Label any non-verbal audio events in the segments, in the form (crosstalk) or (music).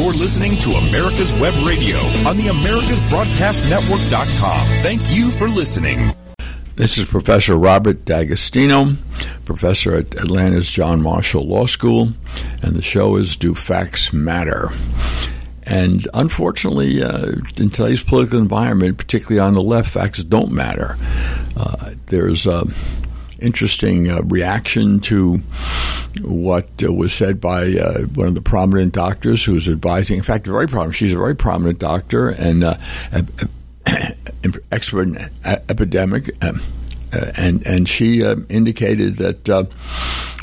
You're listening to America's Web Radio on the AmericasBroadcastNetwork.com. Thank you for listening. This is Professor Robert D'Agostino, professor at Atlanta's John Marshall Law School, and the show is Do Facts Matter? And unfortunately, uh, in today's political environment, particularly on the left, facts don't matter. Uh, there's a interesting uh, reaction to what uh, was said by uh, one of the prominent doctors who's advising. In fact, very prominent. She's a very prominent doctor and uh, expert in epidemic. Um, and and she indicated that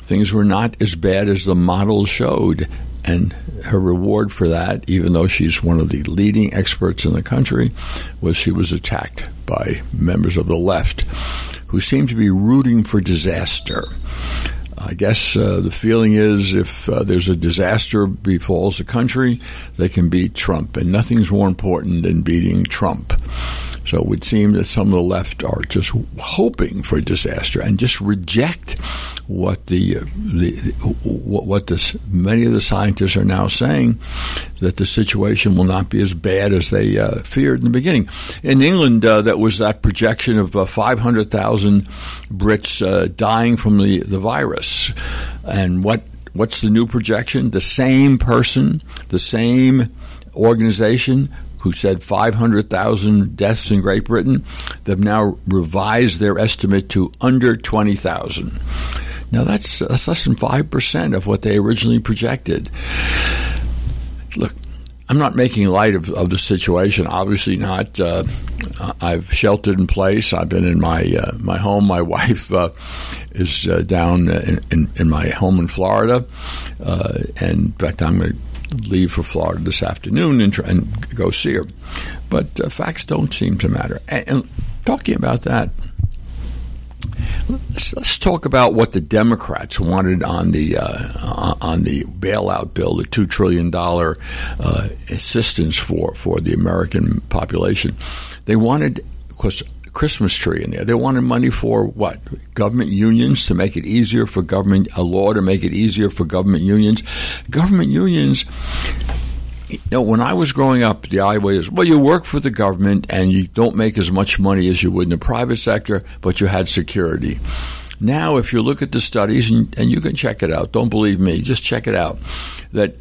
things were not as bad as the models showed, and her reward for that, even though she's one of the leading experts in the country, was she was attacked by members of the left who seem to be rooting for disaster. I guess uh, the feeling is if uh, there's a disaster befalls a country, they can beat Trump, and nothing's more important than beating Trump. So it would seem that some of the left are just hoping for a disaster and just reject what the, the what, the, many of the scientists are now saying that the situation will not be as bad as they uh, feared in the beginning. In England, uh, that was that projection of uh, 500,000 Brits uh, dying from the, the virus, and what what's the new projection? The same person, the same organization who said 500,000 deaths in Great Britain. They've now revised their estimate to under 20,000. Now that's, that's less than 5% of what they originally projected. Look, I'm not making light of, of the situation. Obviously not. Uh, I've sheltered in place. I've been in my uh, my home. My (laughs) wife uh, is uh, down in, in, in, my home in Florida, uh, and in fact, I'm going to leave for Florida this afternoon and, try, and go see her. But uh, facts don't seem to matter. And, and talking about that, let's, let's, talk about what the Democrats wanted on the uh, on the bailout bill, the two trillion dollar uh, assistance for for the American population. They wanted, of course, Christmas tree in there. They wanted money for what? Government unions to make it easier for government, a law to make it easier for government unions. Government unions, you know, when I was growing up, the idea was, well, you work for the government and you don't make as much money as you would in the private sector, but you had security. Now, if you look at the studies, and, and you can check it out, don't believe me, just check it out, that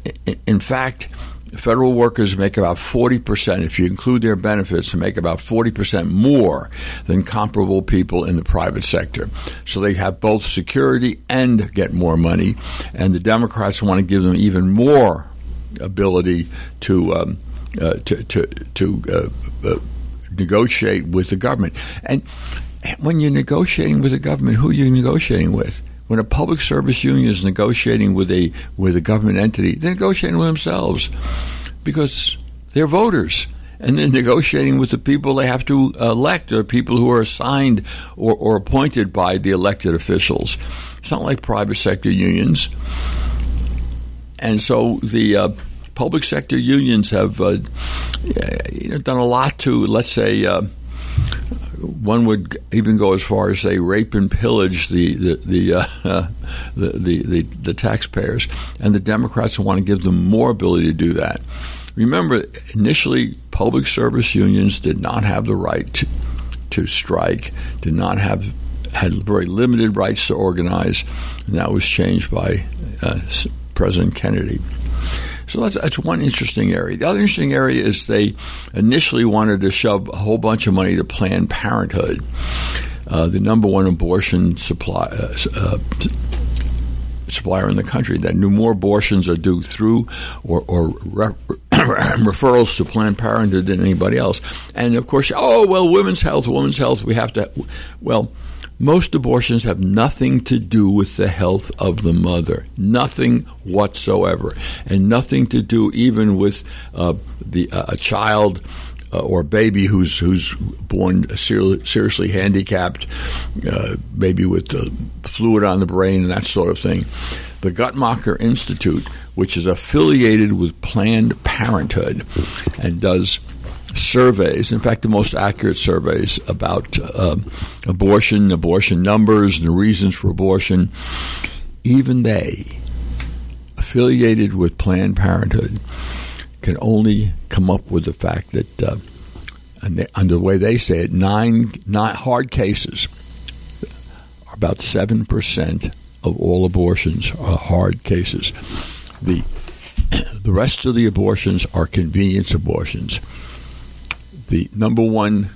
in fact, federal workers make about 40%, if you include their benefits, make about 40% more than comparable people in the private sector. So they have both security and get more money. And the Democrats want to give them even more ability to, um, uh, to, to, to uh, uh, negotiate with the government. And when you're negotiating with the government, who are you negotiating with? When a public service union is negotiating with a with a government entity, they're negotiating with themselves because they're voters and they're (laughs) negotiating with the people they have to elect or people who are assigned or, or appointed by the elected officials. It's not like private sector unions. And so the uh, public sector unions have uh, you know, done a lot to, let's say, uh, one would even go as far as say rape and pillage the the the, uh, (laughs) the, the, the, the taxpayers, and the Democrats want to give them more ability to do that. Remember, initially, public service unions did not have the right to, to strike, did not have had very limited rights to organize, and that was changed by uh, President Kennedy. So that's, that's one interesting area. The other interesting area is they initially wanted to shove a whole bunch of money to Planned Parenthood, uh, the number one abortion supply. Uh, uh, supplier in the country that knew more abortions are due through or, or re- (coughs) referrals to Planned Parenthood than anybody else. And of course, oh well, women's health, women's health. We have to. Well, most abortions have nothing to do with the health of the mother, nothing whatsoever, and nothing to do even with uh, the uh, a child uh, or baby who's who's born ser- seriously handicapped, uh, maybe with fluid on the brain and that sort of thing. The Guttmacher Institute, which is affiliated with Planned Parenthood and does surveys, in fact, the most accurate surveys about uh, abortion, abortion numbers, and the reasons for abortion, even they, affiliated with Planned Parenthood, can only come up with the fact that, uh, and they, under the way they say it, nine, nine hard cases, about 7% of all abortions are hard cases. The, (clears throat) the rest of the abortions are convenience abortions. The number one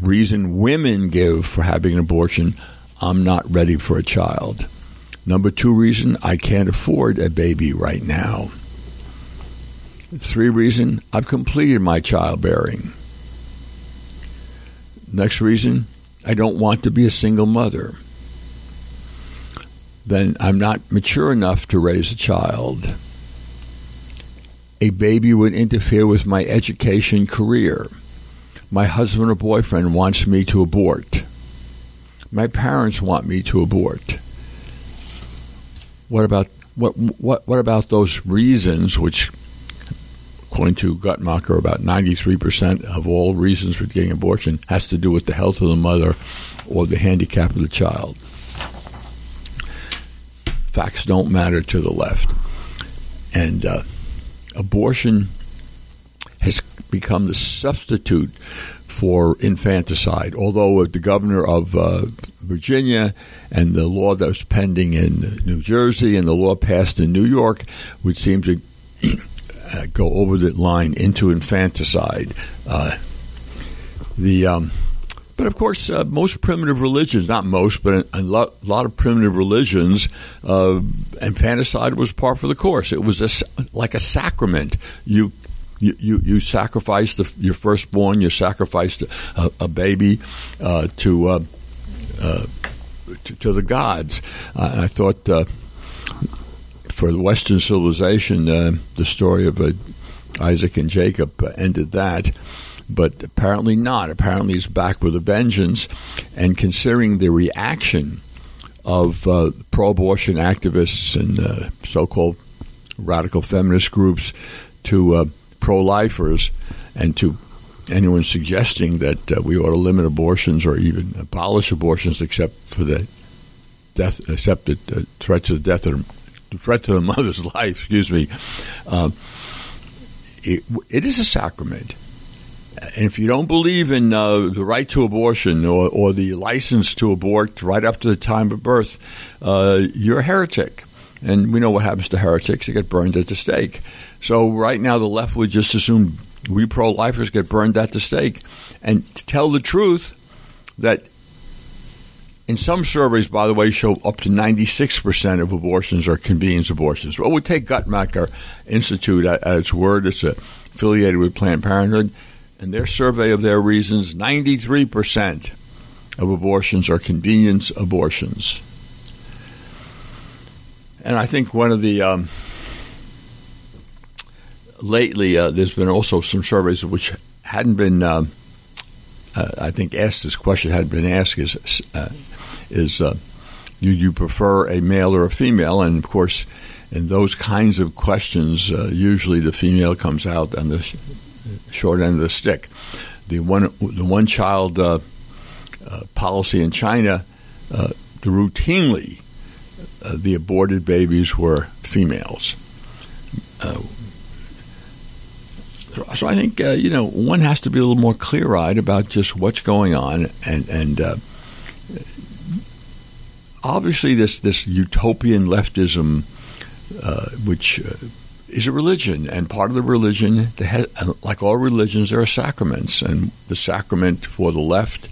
reason women give for having an abortion I'm not ready for a child. Number two reason I can't afford a baby right now. Three reason I've completed my childbearing. Next reason I don't want to be a single mother. Then I'm not mature enough to raise a child. A baby would interfere with my education career. My husband or boyfriend wants me to abort. My parents want me to abort. What about what what what about those reasons which according to Guttmacher, about 93% of all reasons for getting abortion has to do with the health of the mother or the handicap of the child. Facts don't matter to the left. And uh, abortion has become the substitute for infanticide. Although the governor of uh, Virginia and the law that was pending in New Jersey and the law passed in New York would seem to (clears throat) uh, go over the line into infanticide. Uh, the um, but of course, uh, most primitive religions, not most, but a, lot, a lot of primitive religions, uh, infanticide was par for the course. It was a, like a sacrament. You you, you, you sacrificed the, your firstborn, you sacrificed a, a baby uh, to, uh, uh, to, to the gods. I thought uh, for the Western civilization, the story of Isaac and Jacob ended that. But apparently not. Apparently, he's back with a vengeance. And considering the reaction of pro-abortion activists and so-called radical feminist groups to pro-lifers and to anyone suggesting that uh, we ought to limit abortions or even abolish abortions except for the death, except the uh, threat to the death of the threat to the (laughs) mother's life. Excuse me. Uh, it, it is a sacrament. And if you don't believe in uh, the right to abortion or, or, the license to abort right up to the time of birth, uh, you're a heretic. And we know what happens to heretics. They get burned at the stake. So right now, the left would just assume we pro lifers get burned at the stake. And to tell the truth, that in some surveys, by the way, show up to 96% of abortions are convenience abortions. Well, we take Guttmacher Institute at, at its word. It's affiliated with Planned Parenthood. And their survey of their reasons, 93% of abortions are convenience abortions. And I think one of the um, lately uh, there's been also some surveys which hadn't been, uh, uh, I think, asked this question hadn't been asked is uh, is uh, do you prefer a male or a female? And of course, in those kinds of questions, uh, usually the female comes out on the short end of the stick. The one the one child policy in China, routinely uh, the aborted babies were females. Uh, so I think uh, you know one has to be a little more clear-eyed about just what's going on, and and uh, obviously this this utopian leftism, uh, which is a religion, and part of the religion, like all religions, there are sacraments, and the sacrament for the left.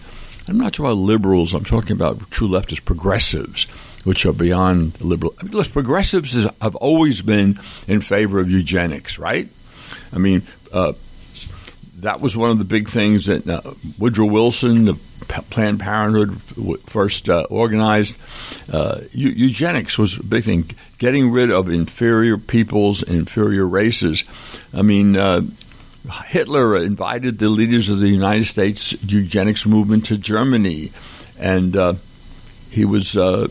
I'm not talking about liberals. I'm talking about true leftists, progressives which are beyond liberal. I mean, listen, progressives have always been in favor of eugenics, right? I mean, uh, that was one of the big things that uh, Woodrow Wilson, the Planned Parenthood, first uh, organized. Uh, eugenics was a big thing, getting rid of inferior peoples inferior races. I mean, uh, Hitler invited the leaders of the United States eugenics movement to Germany, and uh, he was uh,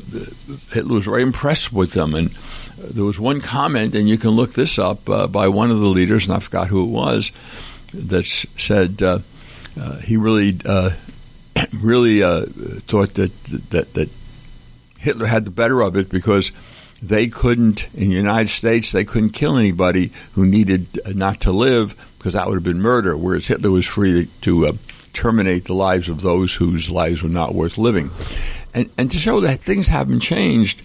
Hitler was very impressed with them, and there was one comment, and you can look this up by one of the leaders, and I forgot who it was, that said uh, uh he really uh, (clears throat) really uh, thought that, that that Hitler had the better of it because they couldn't in the United States they couldn't kill anybody who needed not to live because that would have been murder. Whereas Hitler was free to, uh, terminate the lives of those whose lives were not worth living, and and to show that things haven't changed,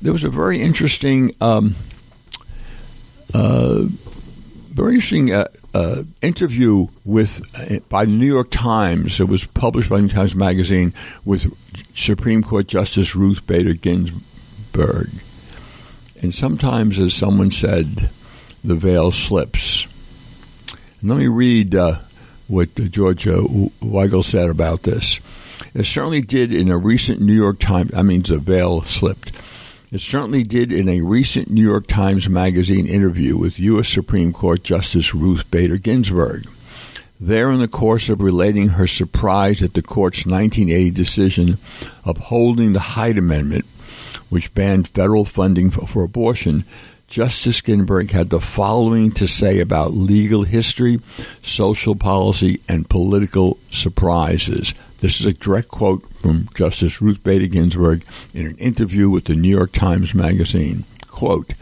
there was a very interesting. Um, uh, very interesting uh, uh, interview with uh, by the New York Times. It was published by New York Times Magazine with Supreme Court Justice Ruth Bader Ginsburg. And sometimes, as someone said, the veil slips. And let me read uh, what George Weigel said about this. It certainly did in a recent New York Times. I mean, the veil slipped. It certainly did in a recent New York Times Magazine interview with U.S. Supreme Court Justice Ruth Bader Ginsburg. There, in the course of relating her surprise at the court's 1980 decision upholding the Hyde Amendment, which banned federal funding for, for abortion, Justice Ginsburg had the following to say about legal history, social policy, and political surprises. This is a direct quote from Justice Ruth Bader Ginsburg in an interview with the New York Times Magazine. Quote,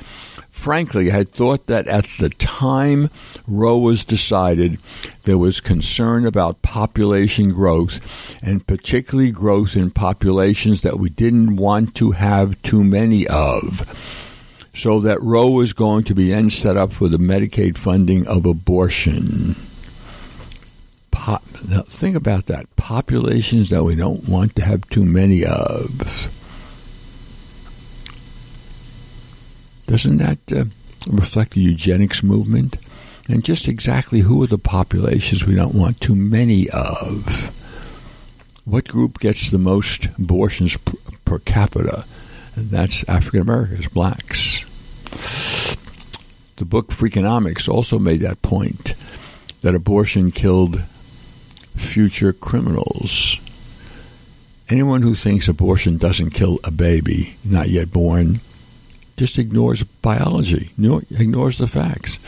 Frankly, I had thought that at the time Roe was decided, there was concern about population growth, and particularly growth in populations that we didn't want to have too many of. So that Roe was going to be then set up for the Medicaid funding of abortion pop, now think about that. Populations that we don't want to have too many of. Doesn't that uh, reflect the eugenics movement? And just exactly who are the populations we don't want too many of? What group gets the most abortions per, per capita? And that's African Americans, blacks. The book Freakonomics also made that point that abortion killed future criminals. Anyone who thinks abortion doesn't kill a baby not yet born just ignores biology, ignores the facts.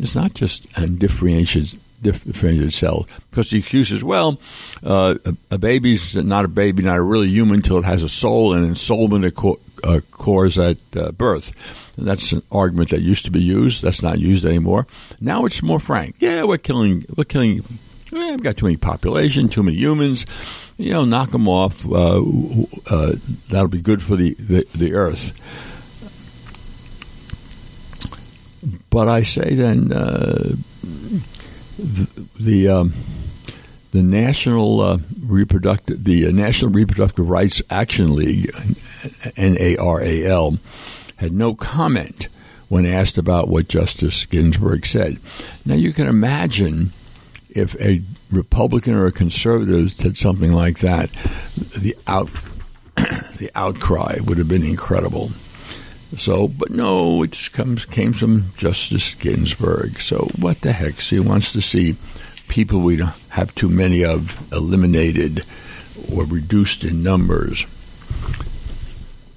It's not just undifferentiated differentiated cell because the excuse is, well, uh, a, a, baby's not a baby, not a really human until it has a soul, and ensoulment occurs at uh, birth. And that's an argument that used to be used. That's not used anymore. Now it's more frank. Yeah, we're killing, we're killing eh, we've got too many population, too many humans. You know, knock them off. Uh, uh, that'll be good for the, the, the, earth. But I say then uh, the the, um, the National uh, Reproductive the uh, National Reproductive Rights Action League NARAL had no comment when asked about what Justice Ginsburg said. Now you can imagine if a Republican or a conservative said something like that, the out (coughs) the outcry would have been incredible. So, but no, it comes came from Justice Ginsburg. So, what the heck? She wants to see people we don't have too many of eliminated or reduced in numbers.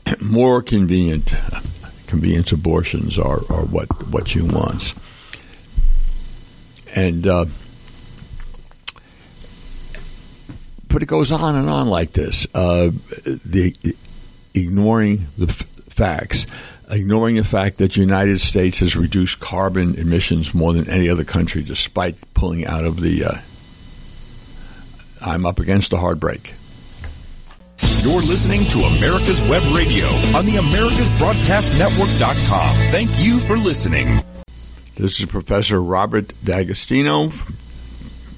(coughs) More convenient, convenience abortions are, are what what she wants, and. Uh, but it goes on and on like this. Uh, the ignoring the f- facts, ignoring the fact that the United States has reduced carbon emissions more than any other country, despite pulling out of the. Uh, I'm up against a hard break. You're listening to America's Web Radio on the AmericasBroadcastNetwork.com. Thank you for listening. This is Professor Robert D'Agostino,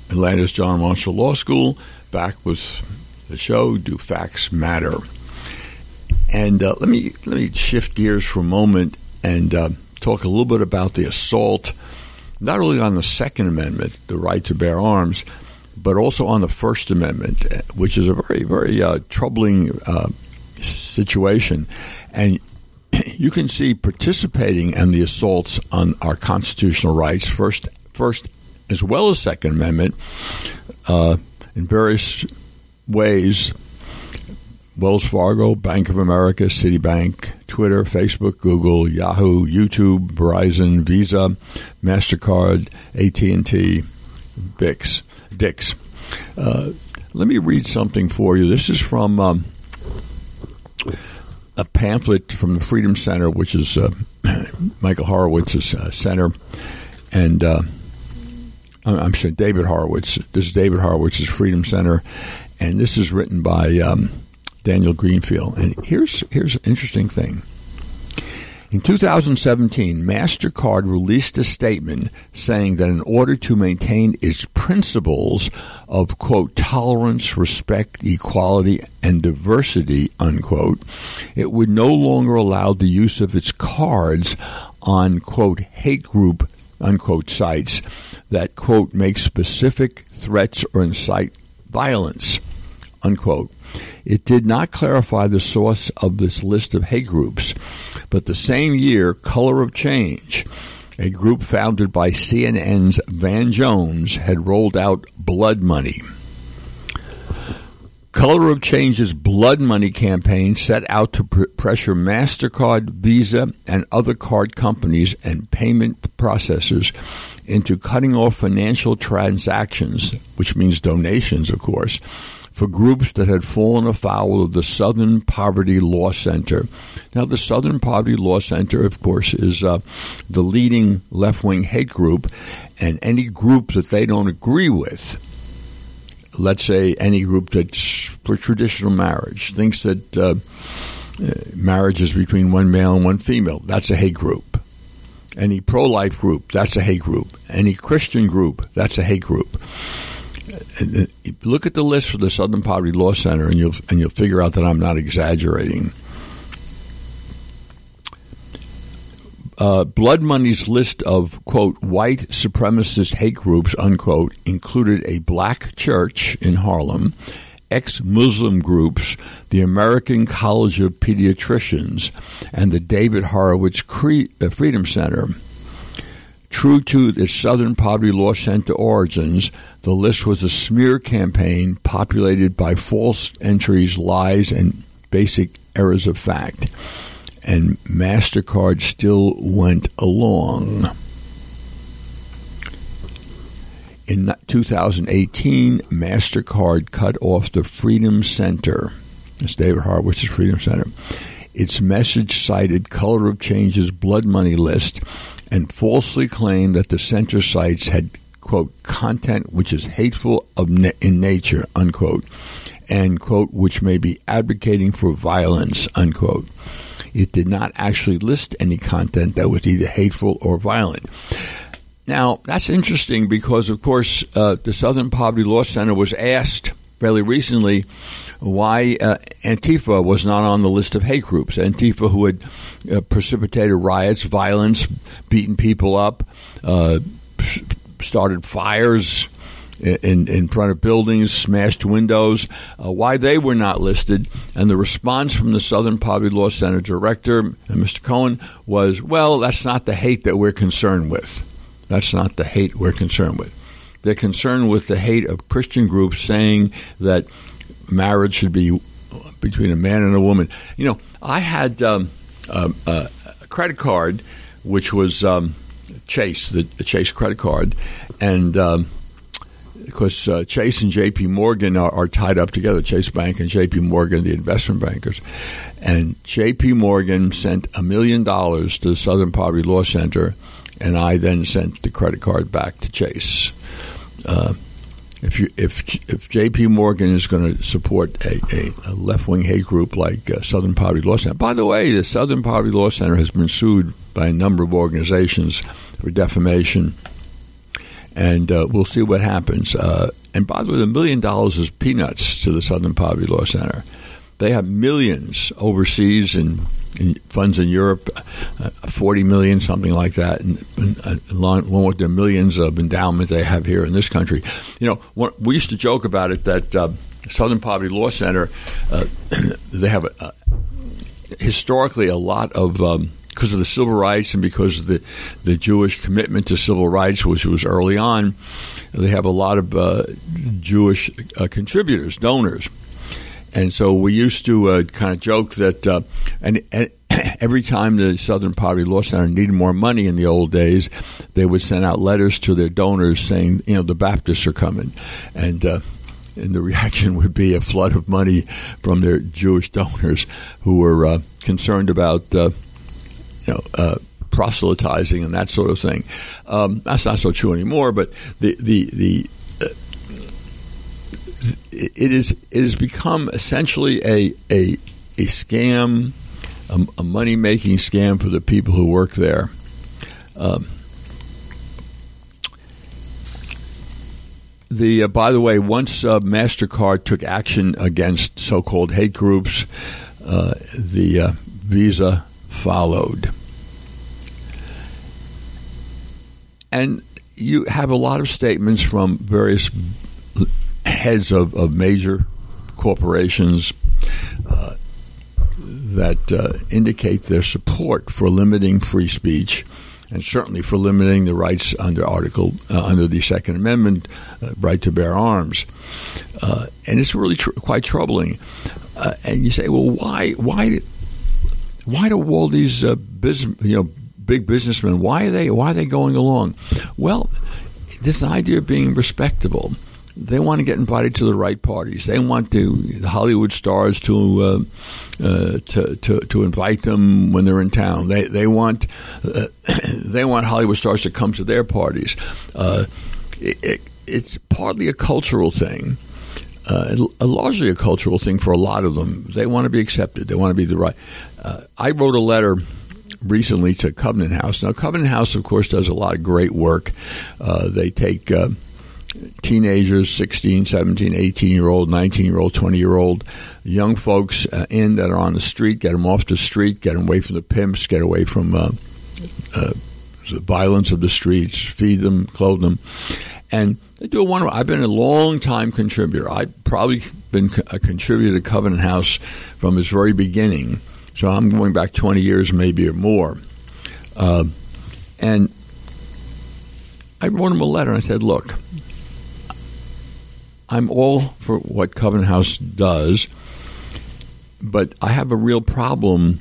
Atlanta's John Marshall Law School back with the show. Do facts matter? And uh, let me let me shift gears for a moment and uh, talk a little bit about the assault, not only on the Second Amendment, the right to bear arms, but also on the First Amendment, which is a very very uh, troubling uh, situation. And (clears throat) you can see participating in the assaults on our constitutional rights, first first as well as Second Amendment uh, in various ways. Wells Fargo, Bank of America, Citibank, Twitter, Facebook, Google, Yahoo, YouTube, Verizon, Visa, Mastercard, AT&T, Bix, Dix. Uh, let me read something for you. This is from um, a pamphlet from the Freedom Center, which is uh, (clears throat) Michael Horowitz's uh, center, and uh, I'm sorry, David Horowitz. This is David Horowitz's Freedom Center, and this is written by um, Daniel Greenfield. And here's here's an interesting thing. In 2017, MasterCard released a statement saying that in order to maintain its principles of, quote, tolerance, respect, equality, and diversity, unquote, it would no longer allow the use of its cards on, quote, hate group, unquote, sites that, quote, make specific threats or incite violence, unquote. It did not clarify the source of this list of hate groups, but the same year, Color of Change, a group founded by CNN's Van Jones, had rolled out Blood Money. Color of Change's Blood Money campaign set out to pr- pressure MasterCard, Visa, and other card companies and payment processors into cutting off financial transactions, which means donations, of course, for groups that had fallen afoul of the Southern Poverty Law Center. Now, the Southern Poverty Law Center, of course, is uh, the leading left wing hate group, and any group that they don't agree with, let's say any group that's for traditional marriage, thinks that uh, uh marriage is between one male and one female, that's a hate group. Any pro life group, that's a hate group. Any Christian group, that's a hate group look at the list for the Southern Poverty Law Center, and you'll and you'll figure out that I'm not exaggerating. Uh, Blood Money's list of quote white supremacist hate groups unquote included a black church in Harlem, ex-Muslim groups, the American College of Pediatricians, and the David Horowitz Cre- uh, Freedom Center. True to its Southern Poverty Law Center origins, the list was a smear campaign populated by false entries, lies, and basic errors of fact. And MasterCard still went along. In 2018, MasterCard cut off the Freedom Center. That's David Horowitz's Freedom Center. Its message cited Color of Change's blood money list and falsely claimed that the center sites had quote content which is hateful in nature unquote and quote which may be advocating for violence unquote it did not actually list any content that was either hateful or violent now that's interesting because of course uh, the southern poverty law center was asked fairly recently why uh, Antifa was not on the list of hate groups. Antifa, who had uh, precipitated riots, violence, beaten people up, uh, started fires in, in front of buildings, smashed windows, uh, why they were not listed. And the response from the Southern Poverty Law Center director, uh, Mr. Cohen, was, well, that's not the hate that we're concerned with. That's not the hate we're concerned with. They're concerned with the hate of Christian groups saying that marriage should be between a man and a woman. You know, I had um, a, a, credit card which was um, Chase, the, the, Chase credit card, and um, because uh, Chase and J.P. Morgan are, are, tied up together, Chase Bank and J.P. Morgan, the investment bankers, and J.P. Morgan sent a million dollars to the Southern Poverty Law Center, and I then sent the credit card back to Chase. Uh, if you if if J.P. Morgan is going to support a, a, a left wing hate group like uh, Southern Poverty Law Center, by the way, the Southern Poverty Law Center has been sued by a number of organizations for defamation, and uh, we'll see what happens. Uh, and by the way, the million dollars is peanuts to the Southern Poverty Law Center. They have millions overseas and, funds in Europe, uh, 40 million, something like that, and, and, along, along, with the millions of endowment they have here in this country. You know, we used to joke about it that uh, Southern Poverty Law Center, uh, (clears throat) they have a, historically a lot of. Um, because of the civil rights and because of the, the Jewish commitment to civil rights, which was early on, they have a lot of uh, Jewish uh, contributors, donors. And so we used to uh, kind of joke that, uh, and, and (clears throat) every time the Southern Poverty Law Center needed more money in the old days, they would send out letters to their donors saying, you know, the Baptists are coming. And uh, and the (laughs) reaction would be a flood of money from their Jewish donors who were uh, concerned about, uh, know, uh, proselytizing and that sort of thing. Um, that's not so true anymore, but the the the uh, it is it has become essentially a a a scam, a, a money making scam for the people who work there. Um, the uh, by the way, once uh, Mastercard took action against so-called hate groups, uh, the uh, Visa followed, and you have a lot of statements from various heads of, of major corporations uh, that uh, indicate their support for limiting free speech and certainly for limiting the rights under Article uh, under the Second Amendment, uh, right to bear arms, uh, and it's really tr- quite troubling. Uh, and you say, well, why, why, why do all these uh, business, you know, big businessmen, why are they, why are they going along? Well, this idea of being respectable they want to get invited to the right parties. They want the Hollywood stars to, uh, uh, to, to to invite them when they're in town. They they want uh, (clears throat) they want Hollywood stars to come to their parties. Uh, it, it, it's partly a cultural thing. Uh, largely a cultural thing for a lot of them. They want to be accepted. They want to be the right. Uh, I wrote a letter recently to Covenant House. Now, Covenant House, of course, does a lot of great work. they take teenagers 16 17 18 year old 19 year old 20 year old young folks uh, in that are on the street get them off the street get them away from the pimps get away from uh, uh, the violence of the streets feed them clothe them and they do a wonderful i've been a long time contributor i've probably been a contributor to covenant house from its very beginning so i'm going back 20 years maybe or more uh, and I wrote him a letter and I said, look, I'm all for what Covenant House does, but I have a real problem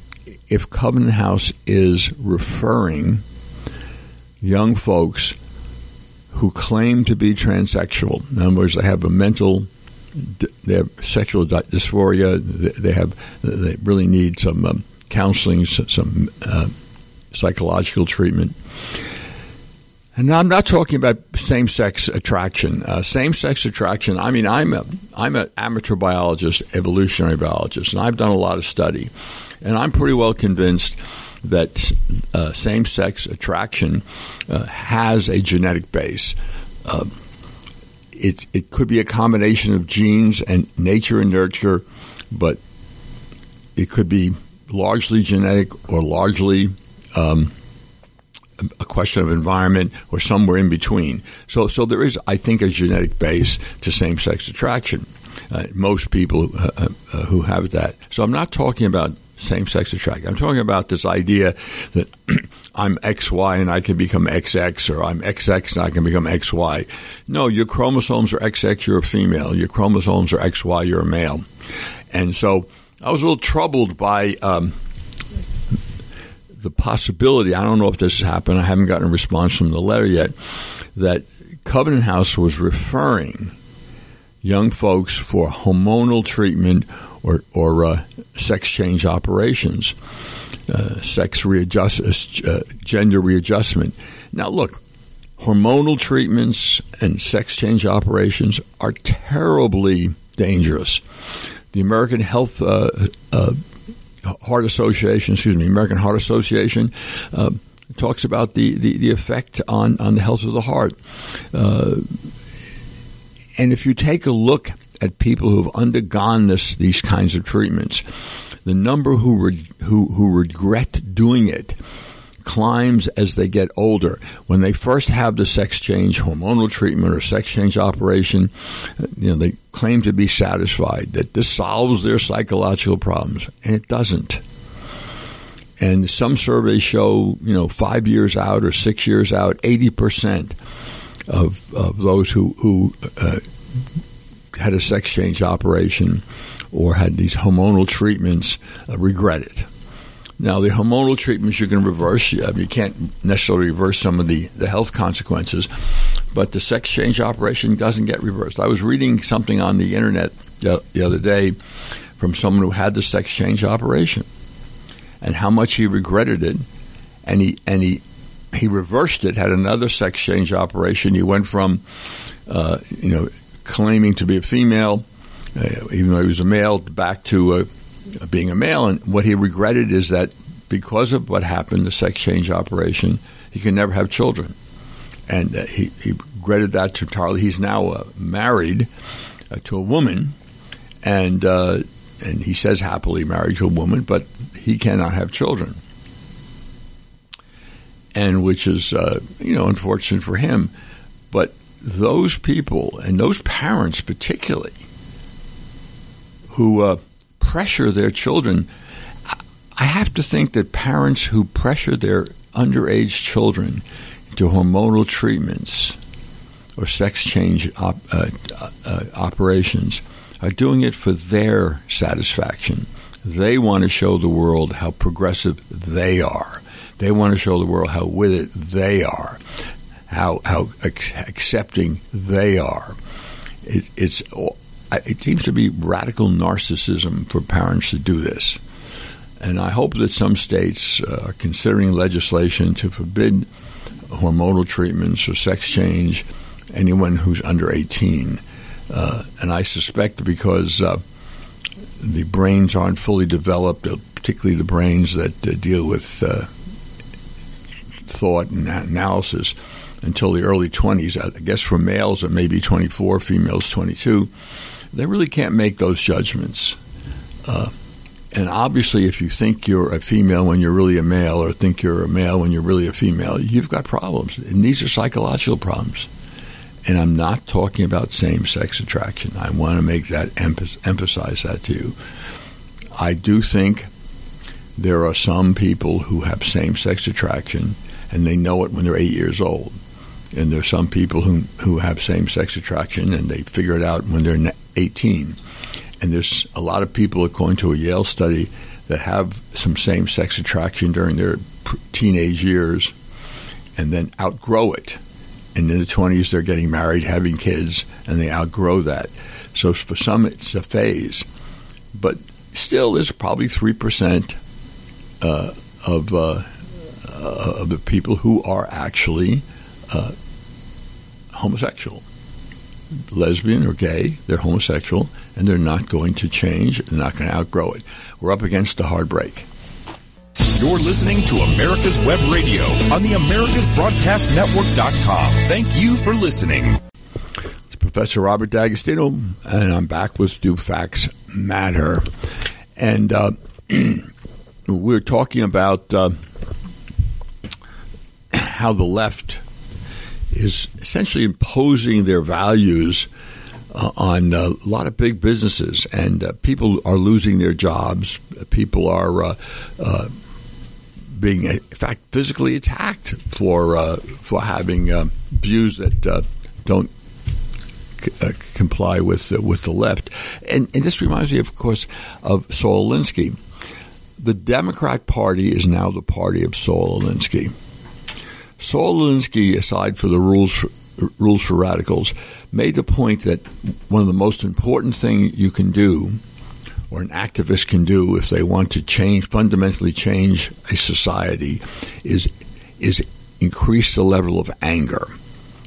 if Covenant House is referring young folks who claim to be transsexual. In other words, they have a mental, they have sexual dysphoria. They have, they really need some um, counseling, some uh, psychological treatment. And I'm not talking about same-sex attraction. Uh, same-sex attraction. I mean, I'm a I'm an amateur biologist, evolutionary biologist, and I've done a lot of study, and I'm pretty well convinced that uh, same-sex attraction uh, has a genetic base. It it could be a combination of genes and nature and nurture, but it could be largely genetic or largely um, a question of environment or somewhere in between. So, so there is, I think, a genetic base to same-sex attraction. Uh, most people uh, uh, uh who have that. So I'm not talking about same-sex attraction. I'm talking about this idea that I'm XY and I can become XX, or I'm XX and I can become XY. No, your chromosomes are XX, you're a female. Your chromosomes are XY, you're a male. And so I was a little troubled by. Um, the possibility, I don't know if this has happened, I haven't gotten a response from the letter yet, that Covenant House was referring young folks for hormonal treatment or, or uh, sex change operations, uh, sex readjust, uh, gender readjustment. Now, look, hormonal treatments and sex change operations are terribly dangerous. The American Health uh, uh, Heart Association, excuse me, American Heart Association, uh, talks about the, the, the, effect on, on the health of the heart. Uh, and if you take a look at people who've undergone this, these kinds of treatments, the number who, re- who, who regret doing it climbs as they get older. When they first have the sex change hormonal treatment or sex change operation, you know, they claim to be satisfied that this solves their psychological problems, and it doesn't. And some surveys show, you know, five years out or six years out, 80% of, of those who, who uh, had a sex change operation or had these hormonal treatments uh, regret it. Now, the hormonal treatments you can reverse. I you can't necessarily reverse some of the, the health consequences, but the sex change operation doesn't get reversed. I was reading something on the internet the, the other day from someone who had the sex change operation and how much he regretted it, and he and he he reversed it. Had another sex change operation. He went from uh, you know claiming to be a female, uh, even though he was a male, back to uh, being a male. And what he regretted is that because of what happened, the sex change operation, he could never have children. And uh, he, he regretted that entirely. He's now married to a woman, and and he says happily married to a woman, but he cannot have children. And which is, uh, you know, unfortunate for him. But those people, and those parents particularly, who uh, pressure their children, I have to think that parents who pressure their underage children into hormonal treatments or sex change op, uh, uh, operations are doing it for their satisfaction. They want to show the world how progressive they are. They want to show the world how with it they are, how how accepting they are. It, it's it seems to be radical narcissism for parents to do this, and I hope that some states uh, are considering legislation to forbid hormonal treatments or sex change anyone who's under 18. Uh, and I suspect because uh, the brains aren't fully developed, uh, particularly the brains that uh, deal with uh, thought and analysis, until the early 20s. I guess for males it may be 24, females 22. They really can't make those judgments. Uh, and obviously, if you think you're a female when you're really a male, or think you're a male when you're really a female, you've got problems. And these are psychological problems. And I'm not talking about same sex attraction. I want to make that emphasize that to you. I do think there are some people who have same sex attraction and they know it when they're eight years old. And there are some people who, who have same sex attraction and they figure it out when they're 18. And there's a lot of people, according to a Yale study, that have some same sex attraction during their teenage years and then outgrow it and in the 20s they're getting married, having kids, and they outgrow that. So for some it's a phase, but still there's probably three percent uh, of uh, uh, of the people who are actually uh, homosexual, lesbian or gay. They're homosexual, and they're not going to change. They're not going to outgrow it. We're up against a hard break. You're listening to America's Web Radio on the AmericasBroadcastNetwork.com. Thank you for listening. It's Professor Robert D'Agostino, and I'm back with Do Facts Matter. And uh, (clears throat) we're talking about uh, how the left is essentially imposing their values uh, on a lot of big businesses, and uh, people are losing their jobs. People are uh, uh being, in fact, physically attacked for uh, for having uh, views that uh, don't c- uh, comply with with the left. And, and, this reminds me, of course, of Saul Alinsky. The Democrat Party is now the party of Saul Alinsky. Saul Alinsky, aside for the rules for, rules for radicals, made the point that one of the most important things you can do or an activist can do if they want to change fundamentally change a society is is increase the level of anger,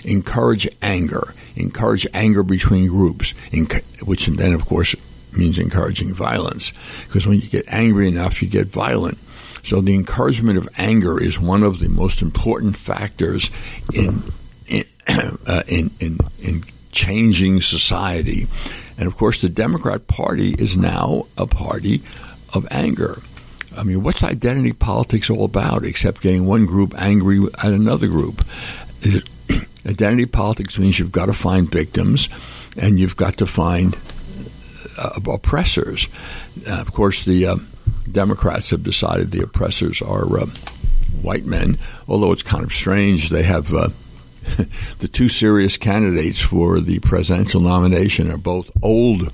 encourage anger, encourage anger between groups, which then of course means encouraging violence. Because when you get angry enough, you get violent. So the encouragement of anger is one of the most important factors in in (clears throat) uh, in, in, in changing society. And of course, the Democrat Party is now a party of anger. I mean, what's identity politics all about except getting one group angry at another group? (clears throat) identity politics means you've got to find victims and you've got to find uh, oppressors. Uh, of course, the uh, Democrats have decided the oppressors are uh, white men, although it's kind of strange. They have uh, (laughs) the two serious candidates for the presidential nomination are both old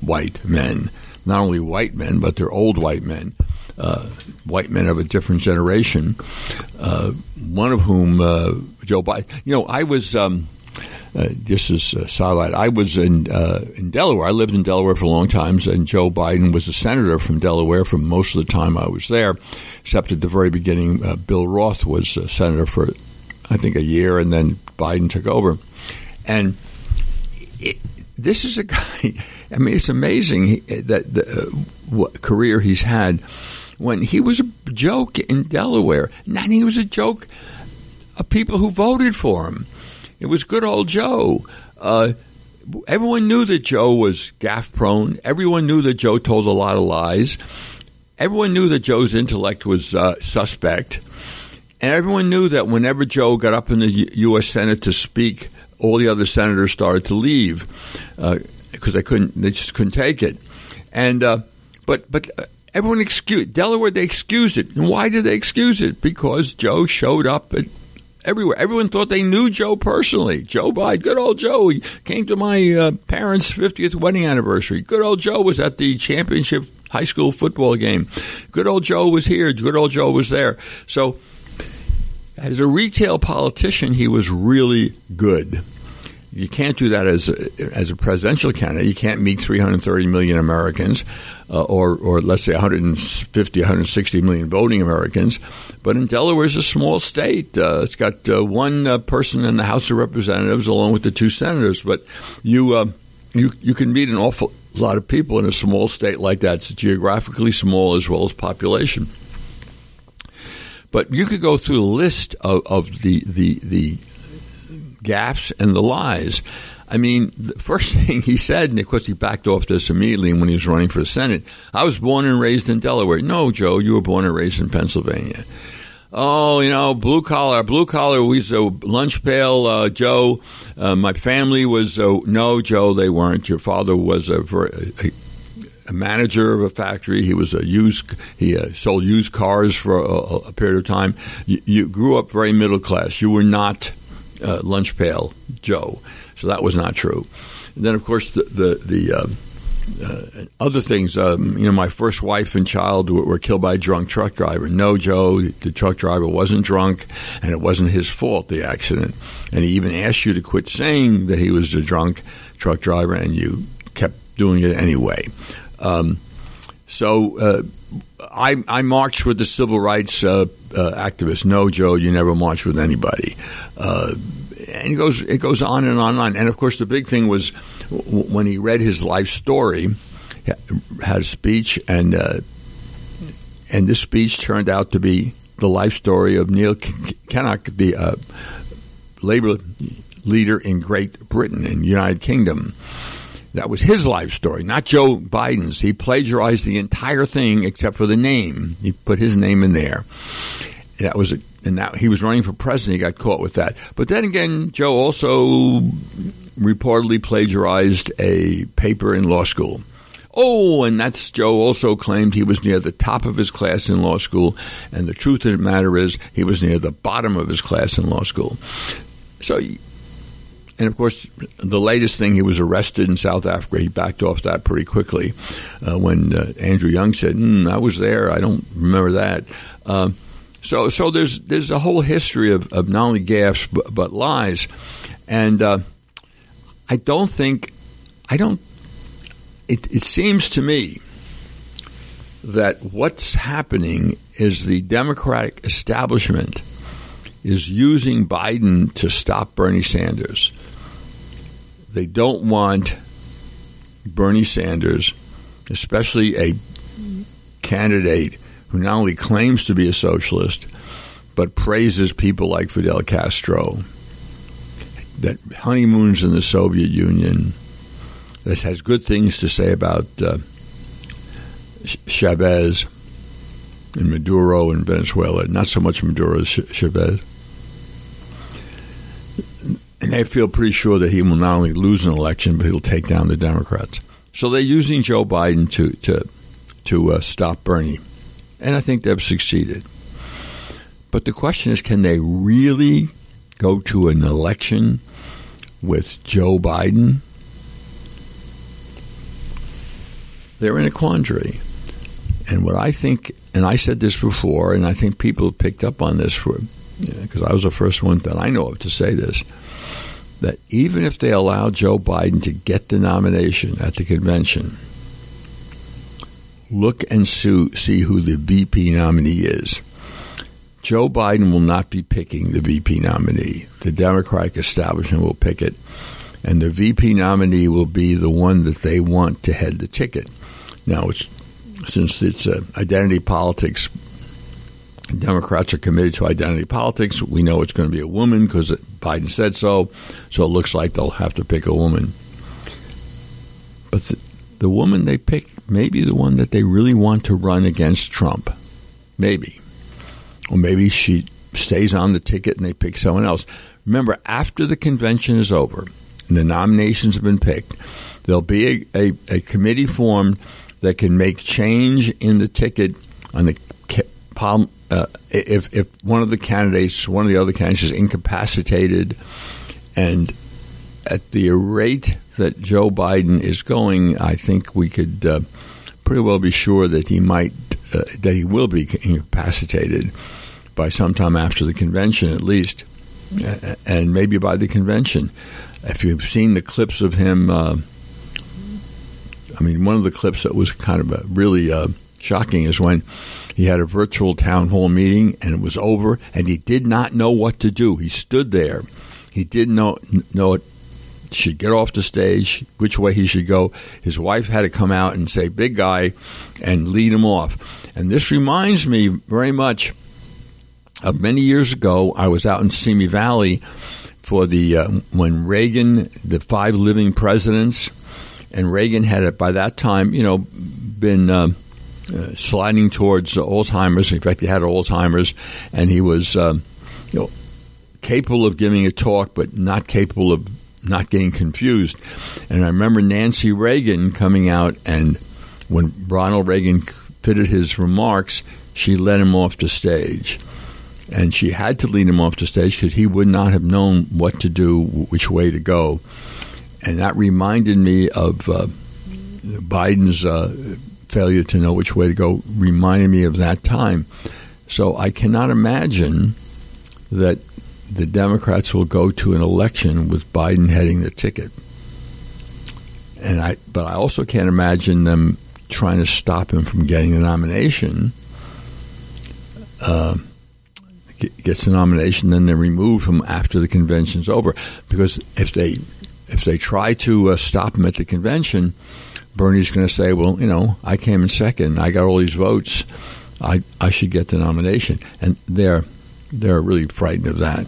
white men. Not only white men, but they're old white men. Uh, white men of a different generation. Uh, one of whom, uh, Joe Biden. You know, I was um, uh, just as a sidelight, I was in uh, in Delaware. I lived in Delaware for a long time, and Joe Biden was a senator from Delaware for most of the time I was there, except at the very beginning. Uh, Bill Roth was a senator for, I think, a year, and then Biden took over. And it, this is a guy. (laughs) I mean, it's amazing that the uh, what career he's had. When he was a joke in Delaware, and he was a joke of people who voted for him. It was good old Joe. Uh, everyone knew that Joe was gaff prone. Everyone knew that Joe told a lot of lies. Everyone knew that Joe's intellect was uh, suspect. And everyone knew that whenever Joe got up in the U- U.S. Senate to speak, all the other senators started to leave because uh, they couldn't, they just couldn't take it. And uh, but but uh, everyone excused Delaware. They excused it. And why did they excuse it? Because Joe showed up at everywhere. Everyone thought they knew Joe personally. Joe Biden, good old Joe. He came to my uh, parents' 50th wedding anniversary. Good old Joe was at the championship high school football game. Good old Joe was here. Good old Joe was there. So, as a retail politician, he was really good. You can't do that as a, as a presidential candidate. You can't meet 330 million Americans, uh, or or let's say 150, 160 million voting Americans. But in Delaware, it's a small state. Uh, it's got uh, one uh, person in the House of Representatives, along with the two senators. But you uh, you you can meet an awful lot of people in a small state like that. It's geographically small as well as population. But you could go through a list of, of the, the, the gaffes and the lies. I mean, the first (laughs) thing he said, and of course he backed off this immediately when he was running for the Senate. I was born and raised in Delaware. No, Joe, you were born and raised in Pennsylvania. Oh, you know, blue collar, blue collar. We a lunch pail, uh, Joe. Uh, my family was uh, no, Joe. They weren't. Your father was a, a, a manager of a factory. He was a used. He uh, sold used cars for a, a period of time. You, you, grew up very middle class. You were not uh, lunch pail Joe. So that was not true. And then, of course, the the, the uh, uh, other things. Um, you know, my first wife and child were, were, killed by a drunk truck driver. No, Joe, the truck driver wasn't drunk, and it wasn't his fault the accident. And he even asked you to quit saying that he was a drunk truck driver, and you kept doing it anyway. Um, so. I, I, marched with the civil rights uh, uh, activists. No, Joe, you never marched with anybody. Uh, and it goes it goes on and on and on. And of course, the big thing was w- when he read his life story, had a speech, and uh, and this speech turned out to be the life story of Neil Kinnock, the uh, labor leader in Great Britain and United Kingdom. That was his life story, not Joe Biden's. He plagiarized the entire thing except for the name. He put his name in there. That was a and now he was running for president. He got caught with that. But then again, Joe also reportedly plagiarized a paper in law school. Oh, and that's Joe also claimed he was near the top of his class in law school, and the truth of the matter is he was near the bottom of his class in law school. So, and of course, the latest thing, he was arrested in South Africa. He backed off that pretty quickly uh, when uh, Andrew Young said, mm, "I was there. I don't remember that." Uh, so, so there's there's a whole history of, of not only gaffes but, but lies, and uh, I don't think I don't. It, it seems to me that what's happening is the Democratic establishment is using Biden to stop Bernie Sanders. They don't want Bernie Sanders, especially a candidate who not only claims to be a socialist, but praises people like Fidel Castro, that honeymoons in the Soviet Union, that has good things to say about uh, Chavez and Maduro in Venezuela, not so much Maduro as Chavez. And they feel pretty sure that he will not only lose an election, but he'll take down the Democrats. So they're using Joe Biden to to to uh, stop Bernie and I think they've succeeded. But the question is can they really go to an election with Joe Biden? They're in a quandary. And what I think, and I said this before, and I think people picked up on this for because I was the first one that I know of to say this. That even if they allow Joe Biden to get the nomination at the convention, look and see, who the VP nominee is. Joe Biden will not be picking the VP nominee. The Democratic establishment will pick it, and the VP nominee will be the one that they want to head the ticket. Now, it's, since it's uh, identity politics, Democrats are committed to identity politics. We know it's going to be a woman because Biden said so, so it looks like they'll have to pick a woman. But the, the woman they pick may be the one that they really want to run against Trump. Maybe. Or maybe she stays on the ticket and they pick someone else. Remember, after the convention is over and the nominations have been picked, there'll be a, a, a committee formed that can make change in the ticket on the uh, if if one of the candidates, one of the other candidates, is incapacitated, and at the rate that Joe Biden is going, I think we could uh, pretty well be sure that he might uh, that he will be incapacitated by sometime after the convention, at least, and maybe by the convention. If you've seen the clips of him, uh, I mean, one of the clips that was kind of a really uh, shocking is when he had a virtual town hall meeting and it was over and he did not know what to do. He stood there. He didn't know know it should get off the stage, which way he should go. His wife had to come out and say, "Big guy," and lead him off. And this reminds me very much of many years ago. I was out in Simi Valley for the uh, when Reagan, the five living presidents, and Reagan had it by that time, you know, been. Uh, uh, sliding towards Alzheimer's. In fact, he had Alzheimer's, and he was, um, you know, capable of giving a talk, but not capable of not getting confused. And I remember Nancy Reagan coming out, and when Ronald Reagan fitted his remarks, she led him off the stage. And she had to lead him off the stage because he would not have known what to do, which way to go. And that reminded me of uh, Biden's uh, failure to know which way to go reminded me of that time. So I cannot imagine that the Democrats will go to an election with Biden heading the ticket. And I, but I also can't imagine them trying to stop him from getting the nomination. Uh, gets the nomination, then they're removed from after the convention's over. Because if they if they try to uh, stop him at the convention, Bernie's going to say, well, you know, I came in second. I got all these votes. I, I should get the nomination. And they're, they're really frightened of that.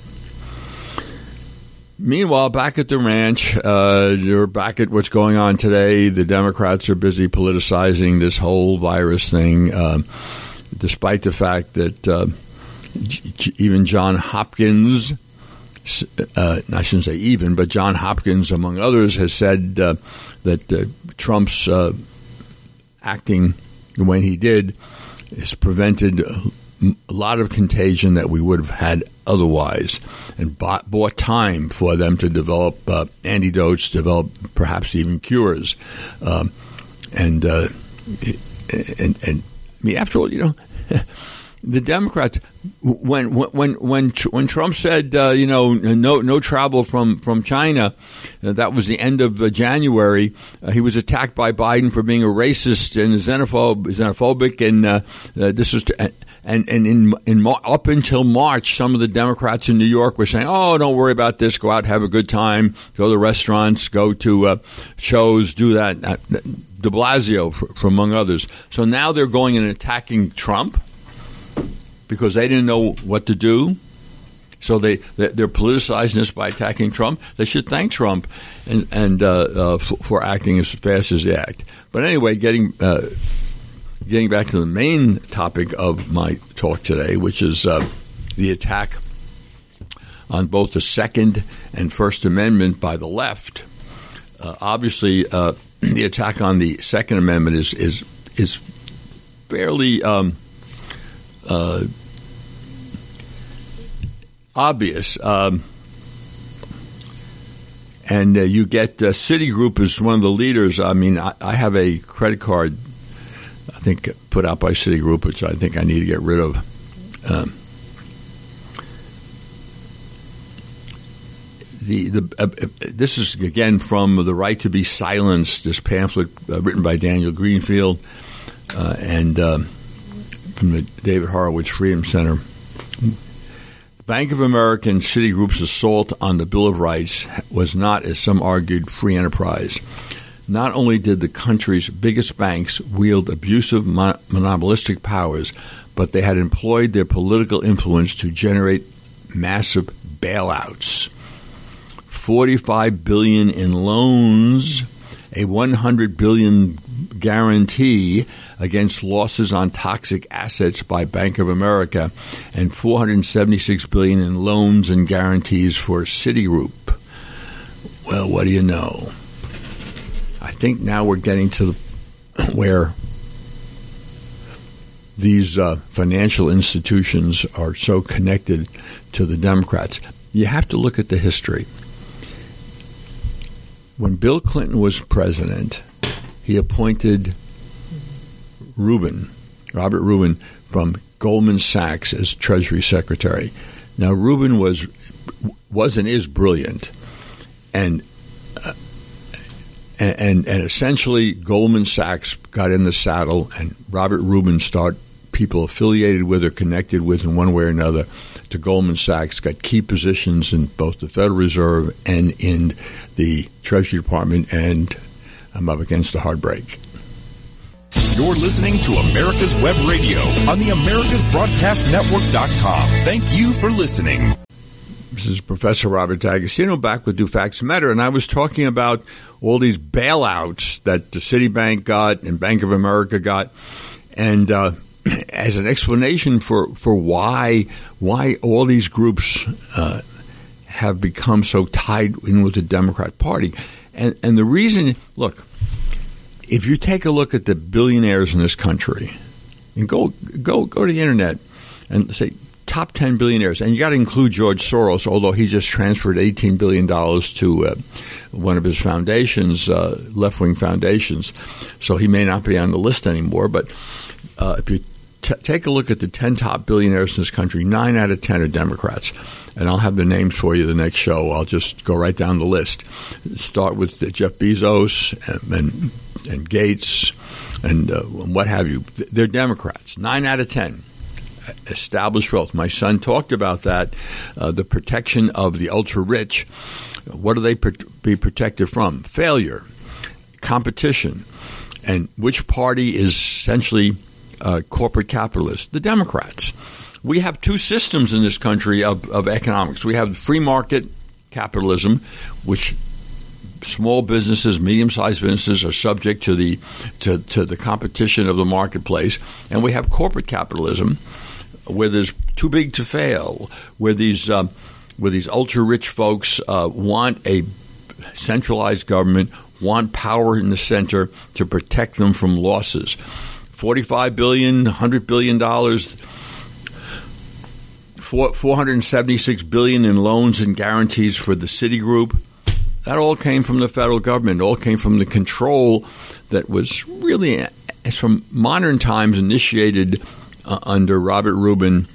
Meanwhile, back at the ranch, uh, you're back at what's going on today. The Democrats are busy politicizing this whole virus thing, uh, despite the fact that uh, even John Hopkins, uh, I shouldn't say even, but John Hopkins, among others, has said uh, that uh, Trump's uh, acting the way he did has prevented a lot of contagion that we would have had otherwise and bought, bought time for them to develop uh, antidotes, develop perhaps even cures. Um, and, uh, and, and I mean, after all, you know, (laughs) the Democrats when when when when Trump said uh, you know no no travel from from China, uh, that was the end of uh, January. Uh, he was attacked by Biden for being a racist and xenophobe, xenophobic, and uh, uh, this. To, and and in in up until March, some of the Democrats in New York were saying, "Oh, don't worry about this. Go out, have a good time. Go to restaurants, go to shows, do that." De Blasio, for, for among others. So now they're going and attacking Trump because they didn't know what to do. So they they're politicizing this by attacking Trump. They should thank Trump and and uh, uh, for, for, acting as fast as they act. But anyway, getting uh, getting back to the main topic of my talk today, which is uh, the attack on both the Second and First Amendment by the left. Uh, obviously, uh, (clears throat) the attack on the Second Amendment is is is fairly. Um, obvious. Um, and uh, you get uh, Citigroup is one of the leaders. I mean, I, I, have a credit card, I think, put out by Citigroup, which I think I need to get rid of. Um, the the uh, uh, this is again from the right to be silenced. This pamphlet uh, written by Daniel Greenfield uh, and uh, from the David Horowitz Freedom Center. Bank of America and Citigroup's assault on the Bill of Rights was not, as some argued, free enterprise. Not only did the country's biggest banks wield abusive monopolistic powers, but they had employed their political influence to generate massive bailouts. 45 billion in loans, a 100 billion guarantee against losses on toxic assets by Bank of America and 476 billion in loans and guarantees for Citigroup. Well, what do you know? I think now we're getting to the, (clears throat) where these uh, financial institutions are so connected to the Democrats. You have to look at the history. When Bill Clinton was president, he appointed Rubin, Robert Rubin, from Goldman Sachs as Treasury Secretary. Now, Rubin was was and is brilliant, and uh, and and essentially Goldman Sachs got in the saddle, and Robert Rubin started people affiliated with or connected with in one way or another to Goldman Sachs got key positions in both the Federal Reserve and in the Treasury Department, and I'm up against a hard break. You're listening to America's Web Radio on the AmericasBroadcastNetwork.com. Thank you for listening. This is Professor Robert D'Agostino back with Do Facts Matter, and I was talking about all these bailouts that the Citibank got and Bank of America got, and uh, (clears throat) as an explanation for, for why why all these groups uh, have become so tied in with the Democrat Party, and and the reason, look, if you take a look at the billionaires in this country, and go go go to the internet and say top 10 billionaires, and you got to include George Soros, although he just transferred $18 billion to uh, one of his foundations, uh, left wing foundations, so he may not be on the list anymore. But uh, if you t- take a look at the 10 top billionaires in this country, nine out of 10 are Democrats. And I'll have the names for you the next show. I'll just go right down the list. Start with Jeff Bezos and, and, and Gates and uh, what have you. They're Democrats. Nine out of 10 established wealth. My son talked about that, uh, the protection of the ultra rich. What do they be protected from? Failure, competition, and which party is essentially uh, corporate capitalists, the Democrats. We have two systems in this country of, of economics. We have free market capitalism, which small businesses, medium-sized businesses are subject to the to, to the competition of the marketplace, and we have corporate capitalism, where there's too big to fail, where these um, where these ultra-rich folks uh, want a centralized government, want power in the center to protect them from losses. 45 billion, 100 billion dollars, 476 billion in loans and guarantees for the Citigroup. That all came from the federal government. All came from the control that was really, from modern times, initiated uh, under Robert Rubin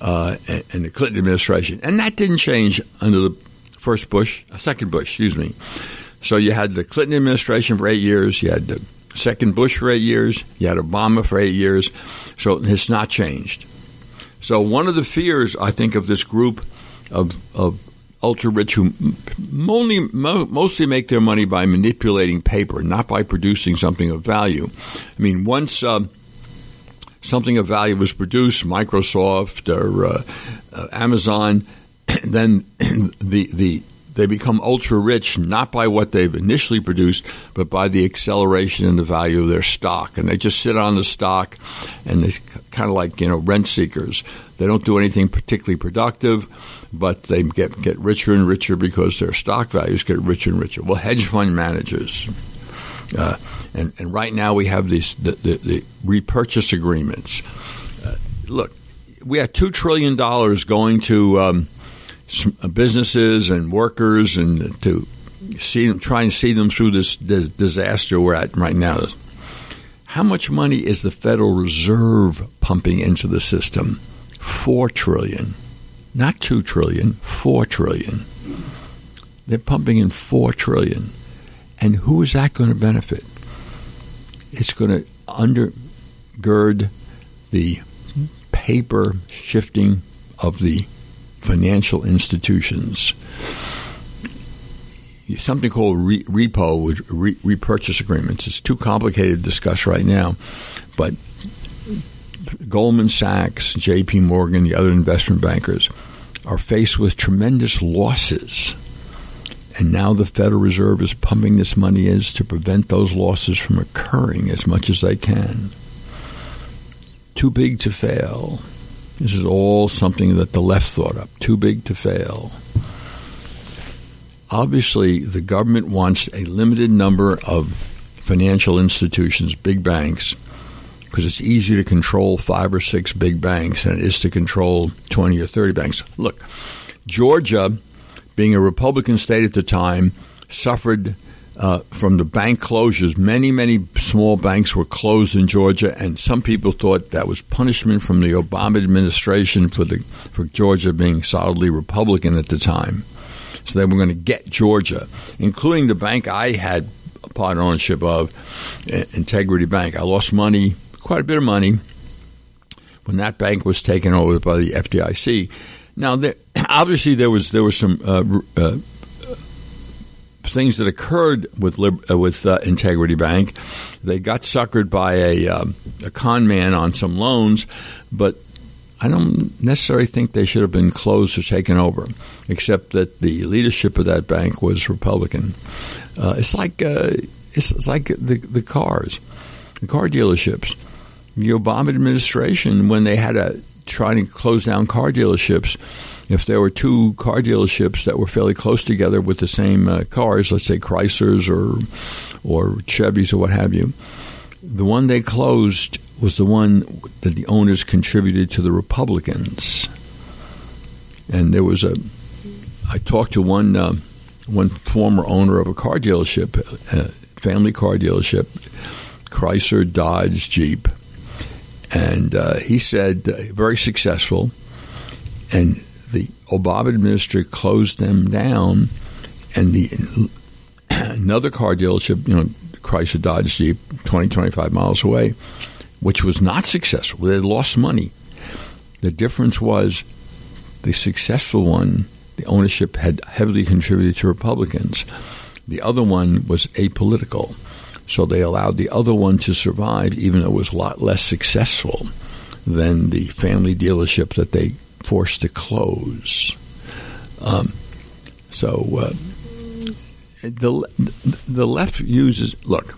uh, and the Clinton administration, and that didn't change under the first Bush, uh, second Bush, excuse me. So you had the Clinton administration for eight years. You had the second Bush for eight years. You had Obama for eight years. So it's not changed. So one of the fears, I think, of this group of, of ultra rich who only, mostly make their money by manipulating paper, not by producing something of value. I mean, once uh, something of value was produced, Microsoft or uh, uh, Amazon, (clears throat) then (clears throat) the the they become ultra rich not by what they've initially produced, but by the acceleration in the value of their stock. And they just sit on the stock and they kind of like, you know, rent seekers. They don't do anything particularly productive, but they get, get richer and richer because their stock values get richer and richer. Well, hedge fund managers. Uh, and, and right now we have these the, the, the repurchase agreements. Uh, look, we have two trillion dollars going to um, Uh, businesses and workers and to see them, try and see them through this disaster we're at right now. How much money is the Federal Reserve pumping into the system? Four trillion, not two trillion, four trillion. They're pumping in four trillion, and who is that going to benefit? It's going to undergird the paper shifting of the financial institutions. Something called re- repo, re- repurchase agreements. It's too complicated to discuss right now, but Goldman Sachs, J.P. Morgan, the other investment bankers are faced with tremendous losses. And now the Federal Reserve is pumping this money in to prevent those losses from occurring as much as they can. Too big to fail. This is all something that the left thought up. Too big to fail. Obviously, the government wants a limited number of financial institutions, big banks, because it's easier to control five or six big banks than it is to control 20 or 30 banks. Look, Georgia, being a Republican state at the time, suffered uh, from the bank closures. Many, many small banks were closed in Georgia, and some people thought that was punishment from the Obama administration for the for Georgia being solidly Republican at the time. So they were going to get Georgia, including the bank I had part ownership of, Integrity Bank. I lost money quite a bit of money when that bank was taken over by the FDIC. Now, there, (coughs) obviously, there was there was some uh, uh, things that occurred with uh, with uh, Integrity Bank. They got suckered by a, um, a con man on some loans, but I don't necessarily think they should have been closed or taken over, except that the leadership of that bank was Republican. Uh, it's like uh, it's, it's like the the cars, the car dealerships the Obama administration when they had to try to close down car dealerships. If there were two car dealerships that were fairly close together with the same uh, cars, let's say Chryslers or or Chevys or what have you, the one they closed was the one that the owners contributed to the Republicans. And there was a, I talked to one uh, one former owner of a car dealership, a family car dealership, Chrysler, Dodge, Jeep and uh, he said uh, very successful. And the Obama administration closed them down, and the (clears throat) another car dealership, you know, Chrysler Dodge Jeep, 20, 25 miles away, which was not successful. They lost money. The difference was the successful one, the ownership had heavily contributed to Republicans. The other one was apolitical. So they allowed the other one to survive, even though it was a lot less successful than the family dealership that they forced to close. Um, so uh, the the left uses look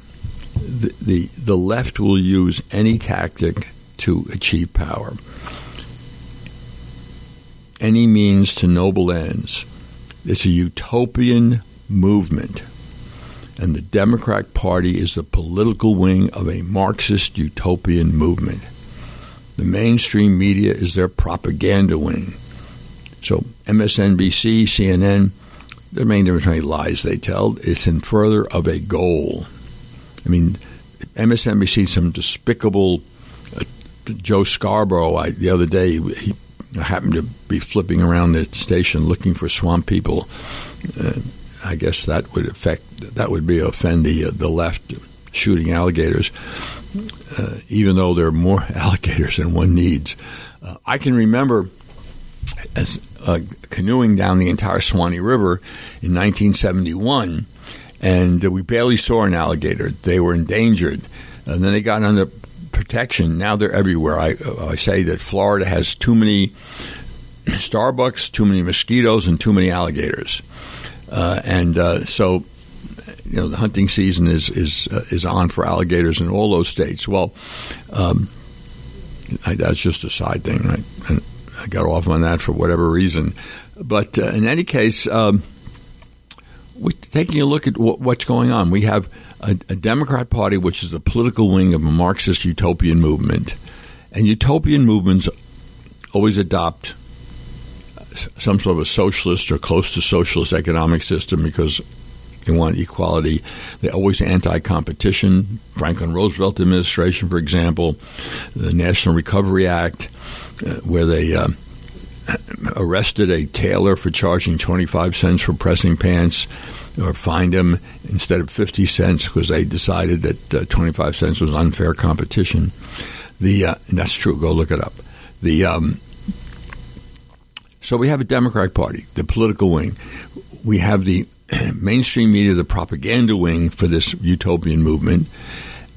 the, the the left will use any tactic to achieve power, any means to noble ends. It's a utopian movement and the Democrat Party is the political wing of a Marxist utopian movement. The mainstream media is their propaganda wing. So MSNBC, CNN, the main difference between lies they tell, it's in further of a goal. I mean, MSNBC, some despicable uh, Joe Scarborough. I, the other day, he happened to be flipping around the station looking for swamp people. Uh, I guess that would affect that would be offend the uh, the left shooting alligators, uh, even though there are more (laughs) alligators than one needs. Uh, I can remember as uh, canoeing down the entire Suwannee River in 1971, and we barely saw an alligator. They were endangered, and then they got under protection. Now they're everywhere. I, I say that Florida has too many Starbucks, too many mosquitoes, and too many alligators. Uh, and uh, so, you know, the hunting season is is uh, is on for alligators in all those states. Well, um, I, that's just a side thing. Right? And I got off on that for whatever reason. But uh, in any case, um, taking a look at what, what's going on, we have a, a Democrat Party, which is the political wing of a Marxist utopian movement, and utopian movements always adopt some sort of a socialist or close to socialist economic system because they want equality. They're always anti-competition. Franklin Roosevelt administration, for example, the National Recovery Act, uh, where they uh, arrested a tailor for charging 25 cents for pressing pants or fined him instead of 50 cents because they decided that uh, 25 cents was unfair competition. The uh, that's true. Go look it up. The um, so we have a Democratic Party, the political wing. We have the (clears throat) mainstream media, the propaganda wing for this utopian movement,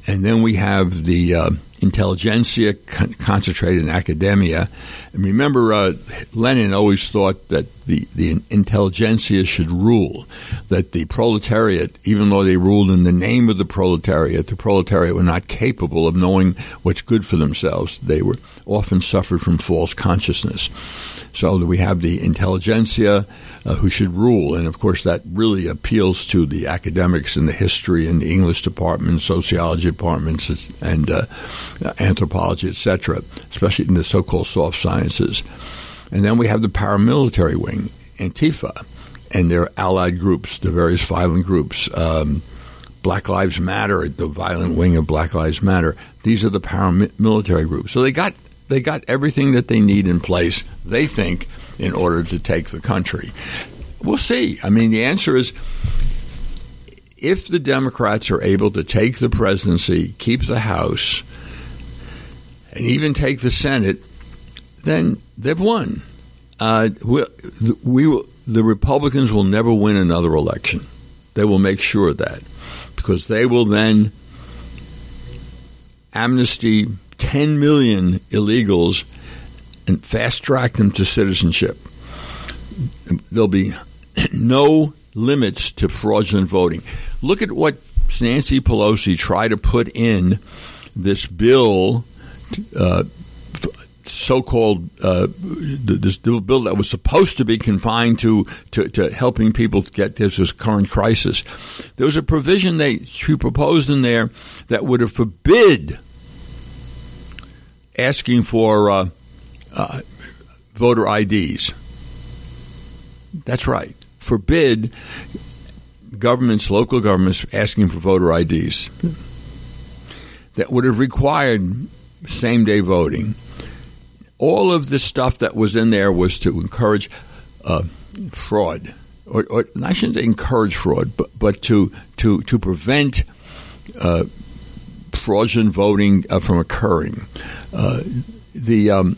and then we have the uh, intelligentsia con- concentrated in academia. And remember, uh, Lenin always thought that the, the intelligentsia should rule, that the proletariat, even though they ruled in the name of the proletariat, the proletariat were not capable of knowing what's good for themselves. They were often suffered from false consciousness. So we have the intelligentsia uh, who should rule, and of course that really appeals to the academics in the history and the English departments, sociology departments, and uh, anthropology, etc., especially in the so-called soft sciences. And then we have the paramilitary wing, Antifa, and their allied groups, the various violent groups. Um, Black Lives Matter, the violent wing of Black Lives Matter. These are the paramilitary groups. So they got they got everything that they need in place, they think, in order to take the country. We'll see. I mean, the answer is if the Democrats are able to take the presidency, keep the House, and even take the Senate, then they've won. Uh, we, we will, the Republicans will never win another election. They will make sure of that because they will then amnesty 10 million illegals and fast track them to citizenship. There'll be (clears throat) no limits to fraudulent voting. Look at what Nancy Pelosi tried to put in this bill, uh, so-called uh, this bill that was supposed to be confined to, to, to helping people get this current crisis. There was a provision they she proposed in there that would have forbid asking for uh, uh, voter IDs. That's right. Forbid governments, local governments, asking for voter IDs. That would have required same day voting. All of the stuff that was in there was to encourage uh, fraud, or, or, I shouldn't encourage fraud, but but to to to prevent uh, fraudulent voting uh, from occurring. Uh, the um,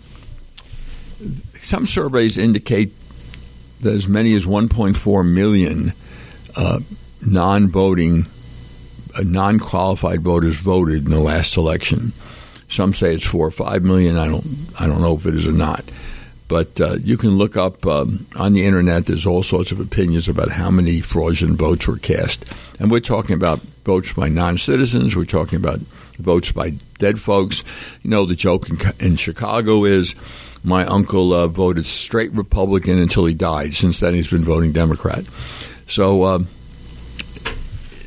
some surveys indicate that as many as 1.4 million uh, non-voting, uh, non-qualified voters voted in the last election. Some say it's four or five million. I don't, I don't know if it is or not. But uh, you can look up um, on the internet. There's all sorts of opinions about how many fraudulent votes were cast, and we're talking about votes by non-citizens. We're talking about votes by dead folks. You know, the joke in, in Chicago is my uncle uh, voted straight Republican until he died. Since then, he's been voting Democrat. So uh,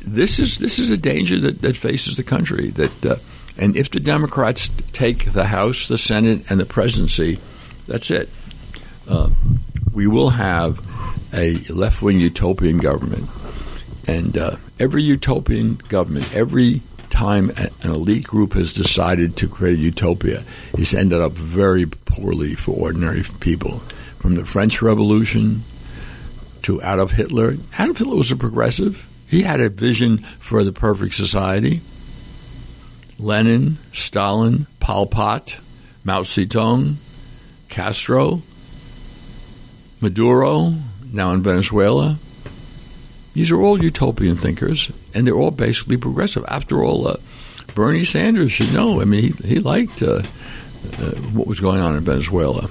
this is this is a danger that, that faces the country. That uh, and if the Democrats take the House, the Senate, and the presidency, that's it. Uh, we will have a left wing utopian government, and uh, every utopian government, every time an elite group has decided to create a utopia, it's ended up very poorly for ordinary people. From the French Revolution to Adolf Hitler, Adolf Hitler was a progressive. He had a vision for the perfect society. Lenin, Stalin, Pol Pot, Mao Zedong, Castro, Maduro, now in Venezuela. These are all utopian thinkers, and they're all basically progressive. After all, uh, Bernie Sanders should know. I mean, he, he liked uh, uh, what was going on in Venezuela,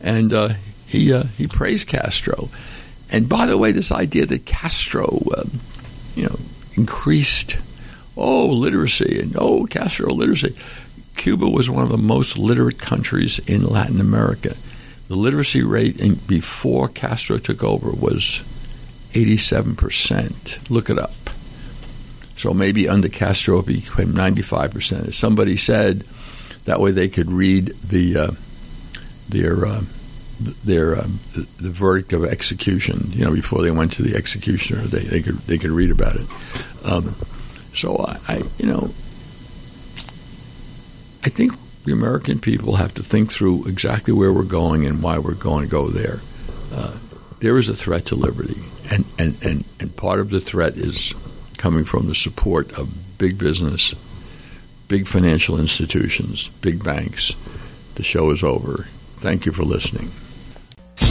and uh, he uh, he praised Castro. And by the way, this idea that Castro, uh, you know, increased oh literacy and oh Castro literacy. Cuba was one of the most literate countries in Latin America. The literacy rate in, before Castro took over was 87%. Look it up. So maybe under Castro it became 95%. As somebody said, that way they could read the uh, their uh, their uh, the verdict of execution. You know, before they went to the executioner, they, they could they could read about it. Um, so I, I, you know, I think the American people have to think through exactly where we're going and why we're going to go there. Uh, there is a threat to liberty, and, and, and, and part of the threat is coming from the support of big business, big financial institutions, big banks. The show is over. Thank you for listening.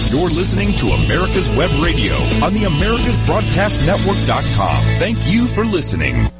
You're listening to America's Web Radio on the AmericasBroadcastNetwork.com. Thank you for listening.